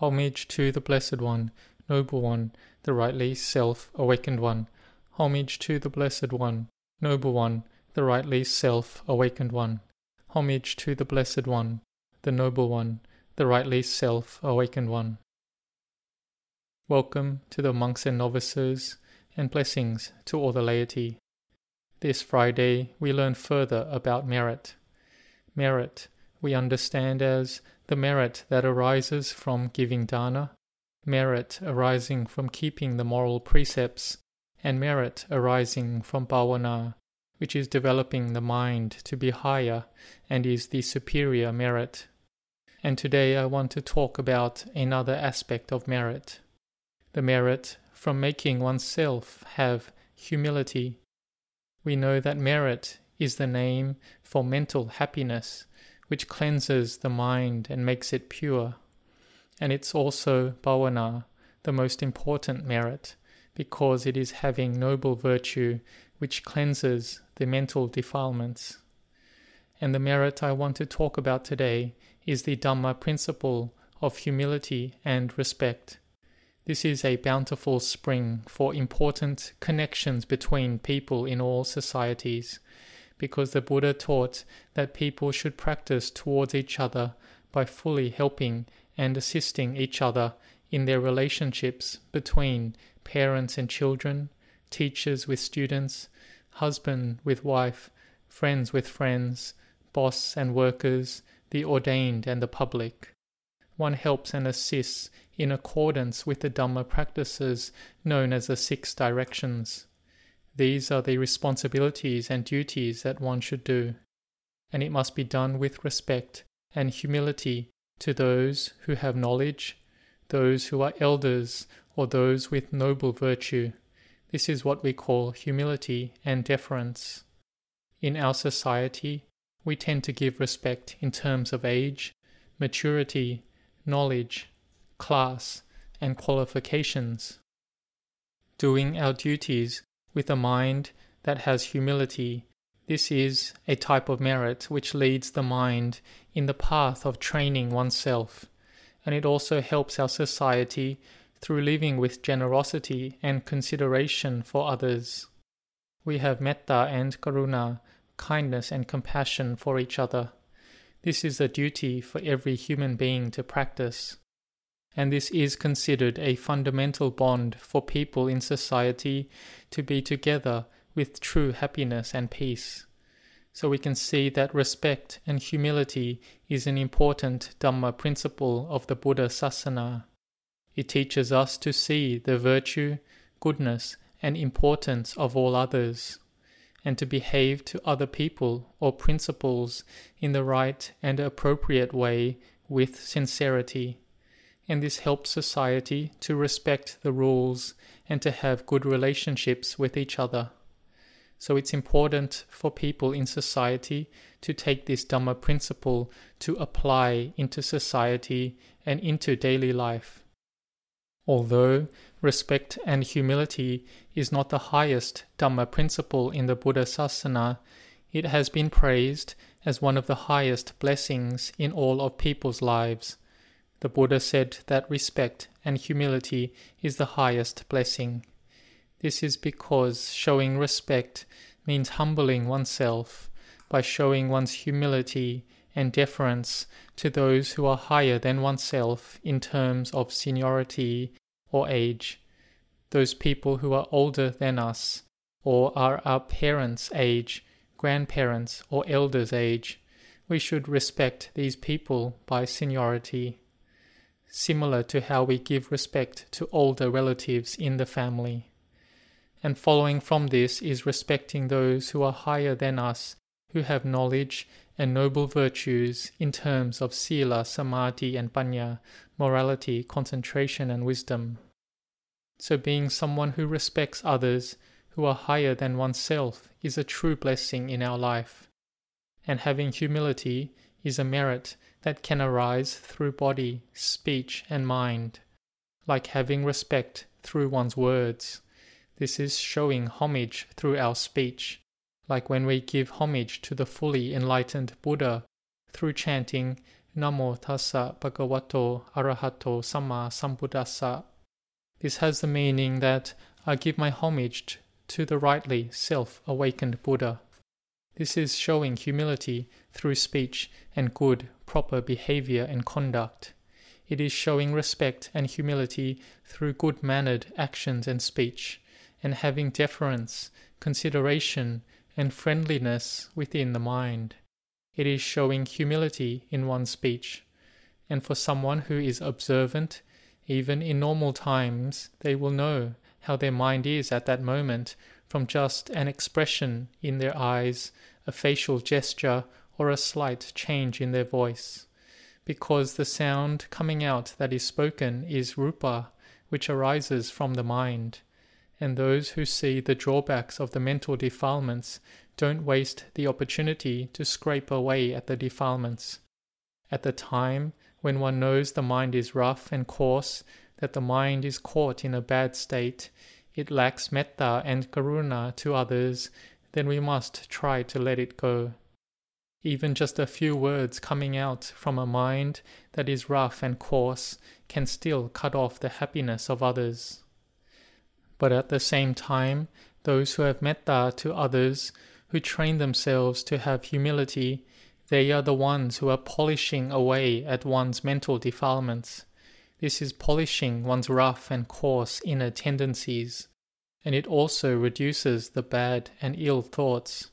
Homage to the Blessed One, Noble One, the rightly self awakened One. Homage to the Blessed One, Noble One, the rightly self awakened One. Homage to the Blessed One, the Noble One, the rightly self awakened One. Welcome to the monks and novices, and blessings to all the laity. This Friday we learn further about merit. Merit we understand as the merit that arises from giving dana, merit arising from keeping the moral precepts, and merit arising from bhavana, which is developing the mind to be higher and is the superior merit. And today I want to talk about another aspect of merit the merit from making oneself have humility. We know that merit is the name for mental happiness which cleanses the mind and makes it pure. And it's also bhavana, the most important merit, because it is having noble virtue which cleanses the mental defilements. And the merit I want to talk about today is the Dhamma principle of humility and respect. This is a bountiful spring for important connections between people in all societies because the Buddha taught that people should practice towards each other by fully helping and assisting each other in their relationships between parents and children, teachers with students, husband with wife, friends with friends, boss and workers, the ordained and the public. One helps and assists in accordance with the Dhamma practices known as the Six Directions. These are the responsibilities and duties that one should do, and it must be done with respect and humility to those who have knowledge, those who are elders, or those with noble virtue. This is what we call humility and deference. In our society, we tend to give respect in terms of age, maturity, knowledge, class, and qualifications. Doing our duties with a mind that has humility. This is a type of merit which leads the mind in the path of training oneself, and it also helps our society through living with generosity and consideration for others. We have metta and karuna, kindness and compassion for each other. This is a duty for every human being to practice and this is considered a fundamental bond for people in society to be together with true happiness and peace. So we can see that respect and humility is an important Dhamma principle of the Buddha Sasana. It teaches us to see the virtue, goodness, and importance of all others, and to behave to other people or principles in the right and appropriate way with sincerity and this helps society to respect the rules and to have good relationships with each other. So it's important for people in society to take this Dhamma principle to apply into society and into daily life. Although respect and humility is not the highest Dhamma principle in the Buddha Sasana, it has been praised as one of the highest blessings in all of people's lives. The Buddha said that respect and humility is the highest blessing. This is because showing respect means humbling oneself by showing one's humility and deference to those who are higher than oneself in terms of seniority or age, those people who are older than us or are our parents' age, grandparents, or elders' age. We should respect these people by seniority similar to how we give respect to older relatives in the family. And following from this is respecting those who are higher than us, who have knowledge and noble virtues in terms of sila, samadhi, and panya, morality, concentration, and wisdom. So, being someone who respects others who are higher than oneself is a true blessing in our life. And having humility is a merit that can arise through body, speech, and mind, like having respect through one's words. This is showing homage through our speech, like when we give homage to the fully enlightened Buddha through chanting Namo tassa bhagavato arahato Samma sambuddhassa. This has the meaning that I give my homage to the rightly self awakened Buddha. This is showing humility through speech and good, proper behavior and conduct. It is showing respect and humility through good mannered actions and speech, and having deference, consideration, and friendliness within the mind. It is showing humility in one's speech. And for someone who is observant, even in normal times, they will know how their mind is at that moment from just an expression in their eyes, a facial gesture, or a slight change in their voice. Because the sound coming out that is spoken is rupa, which arises from the mind. And those who see the drawbacks of the mental defilements don't waste the opportunity to scrape away at the defilements. At the time when one knows the mind is rough and coarse, that the mind is caught in a bad state, it lacks metta and karuna to others, then we must try to let it go. Even just a few words coming out from a mind that is rough and coarse can still cut off the happiness of others. But at the same time, those who have metta to others, who train themselves to have humility, they are the ones who are polishing away at one's mental defilements. This is polishing one's rough and coarse inner tendencies, and it also reduces the bad and ill thoughts.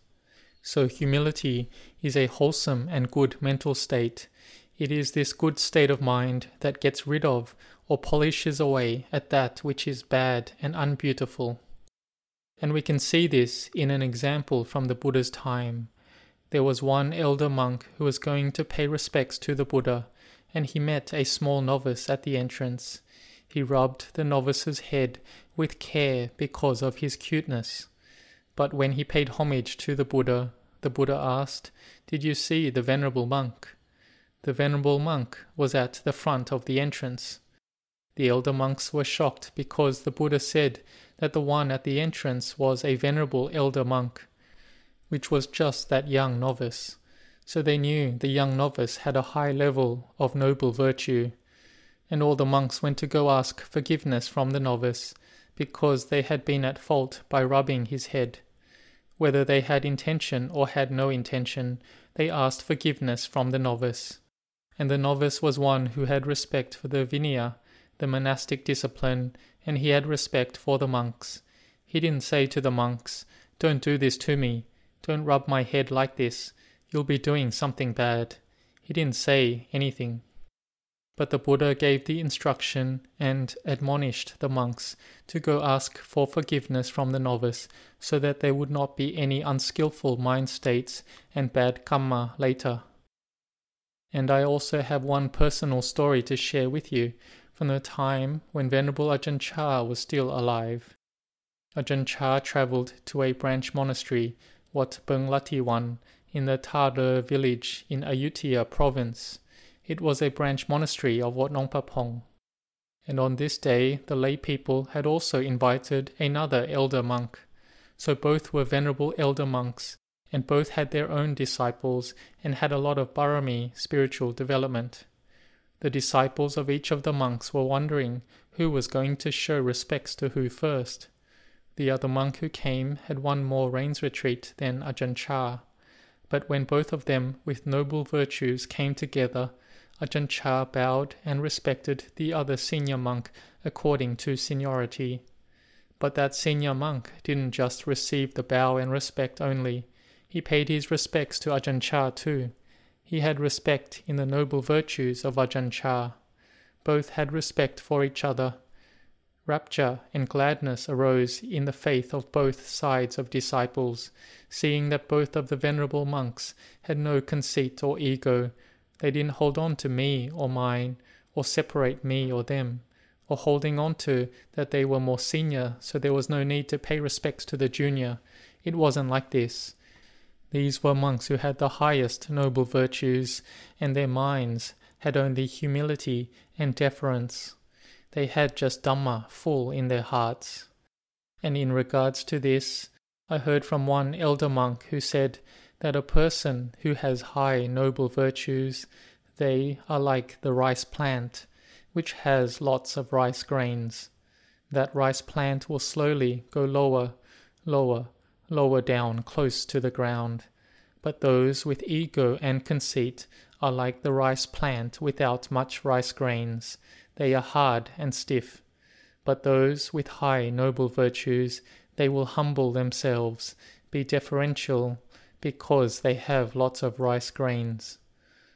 So, humility is a wholesome and good mental state. It is this good state of mind that gets rid of or polishes away at that which is bad and unbeautiful. And we can see this in an example from the Buddha's time. There was one elder monk who was going to pay respects to the Buddha and he met a small novice at the entrance. He rubbed the novice's head with care because of his cuteness. But when he paid homage to the Buddha, the Buddha asked, Did you see the venerable monk? The venerable monk was at the front of the entrance. The elder monks were shocked because the Buddha said that the one at the entrance was a venerable elder monk, which was just that young novice so they knew the young novice had a high level of noble virtue. And all the monks went to go ask forgiveness from the novice, because they had been at fault by rubbing his head. Whether they had intention or had no intention, they asked forgiveness from the novice. And the novice was one who had respect for the Vinaya, the monastic discipline, and he had respect for the monks. He didn't say to the monks, Don't do this to me, don't rub my head like this, You'll be doing something bad. He didn't say anything. But the Buddha gave the instruction and admonished the monks to go ask for forgiveness from the novice so that there would not be any unskillful mind states and bad karma later. And I also have one personal story to share with you from the time when Venerable Ajahn Chah was still alive. Ajahn Chah travelled to a branch monastery, Wat Bung Latiwan, in the Tade village in Ayutthaya province. It was a branch monastery of Wat Nong Pah And on this day, the lay people had also invited another elder monk. So both were venerable elder monks, and both had their own disciples and had a lot of barami spiritual development. The disciples of each of the monks were wondering who was going to show respects to who first. The other monk who came had one more rains retreat than Ajahn Chah. But when both of them with noble virtues came together, Ajahn Chah bowed and respected the other senior monk according to seniority. But that senior monk didn't just receive the bow and respect only, he paid his respects to Ajahn Chah too. He had respect in the noble virtues of Ajahn Chah. Both had respect for each other Rapture and gladness arose in the faith of both sides of disciples, seeing that both of the venerable monks had no conceit or ego. They didn't hold on to me or mine, or separate me or them, or holding on to that they were more senior, so there was no need to pay respects to the junior. It wasn't like this. These were monks who had the highest noble virtues, and their minds had only humility and deference they had just Dhamma full in their hearts. And in regards to this, I heard from one elder monk who said that a person who has high noble virtues, They are like the rice plant, which has lots of rice grains. That rice plant will slowly go lower, lower, lower down close to the ground. But those with ego and conceit are like the rice plant without much rice grains. They are hard and stiff. But those with high noble virtues, they will humble themselves, be deferential, because they have lots of rice grains.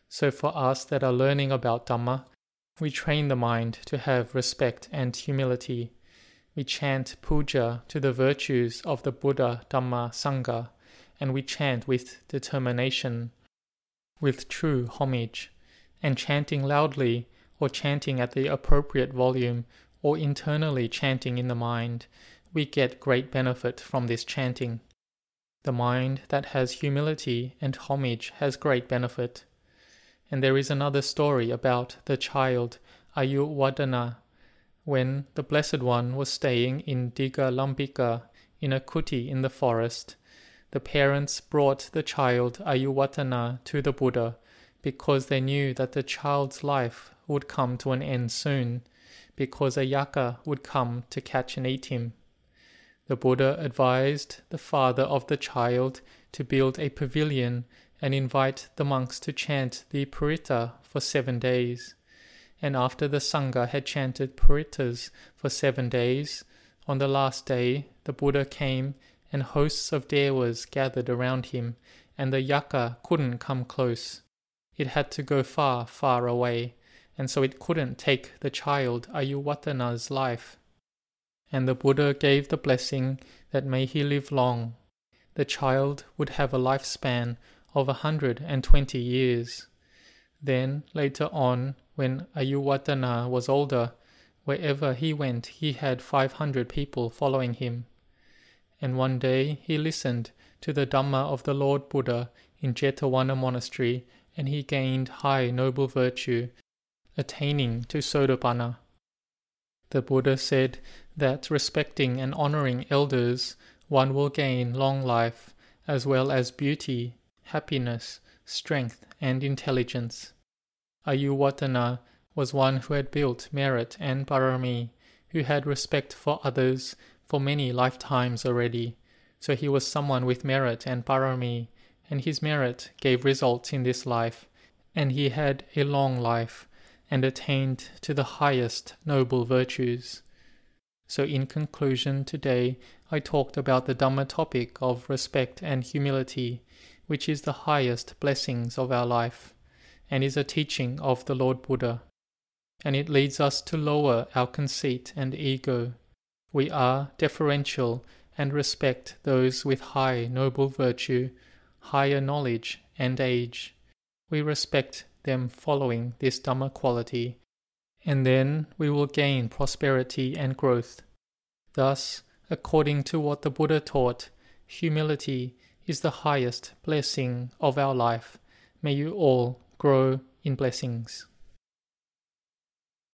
So for us that are learning about Dhamma, we train the mind to have respect and humility. We chant puja to the virtues of the Buddha, Dhamma, Sangha, and we chant with determination, with true homage, and chanting loudly or chanting at the appropriate volume or internally chanting in the mind, we get great benefit from this chanting. The mind that has humility and homage has great benefit. And there is another story about the child Ayurvadana when the Blessed One was staying in Digalambika in a kuti in the forest. The parents brought the child Ayuwatana to the Buddha because they knew that the child's life would come to an end soon, because a yaka would come to catch and eat him. The Buddha advised the father of the child to build a pavilion and invite the monks to chant the Paritta for seven days. And after the Sangha had chanted Parittas for seven days, on the last day the Buddha came and hosts of Devas gathered around him, and the Yaka couldn't come close. It had to go far, far away, and so it couldn't take the child Ayurvatana's life and the Buddha gave the blessing that may he live long. The child would have a lifespan of a hundred and twenty years. Then, later on, when Ayurvatana was older, wherever he went he had five hundred people following him. And one day he listened to the Dhamma of the Lord Buddha in Jetavana Monastery, and he gained high noble virtue, attaining to Sotapanna. The Buddha said that respecting and honoring elders, one will gain long life, as well as beauty, happiness, strength, and intelligence. Ayurvatana was one who had built merit and parami, who had respect for others for many lifetimes already. So he was someone with merit and parami, and his merit gave results in this life, and he had a long life, and attained to the highest noble virtues. So, in conclusion, today I talked about the Dhamma topic of respect and humility, which is the highest blessings of our life, and is a teaching of the Lord Buddha. And it leads us to lower our conceit and ego. We are deferential and respect those with high noble virtue, higher knowledge, and age. We respect them following this Dhamma quality and then we will gain prosperity and growth. Thus, according to what the Buddha taught, humility is the highest blessing of our life. May you all grow in blessings.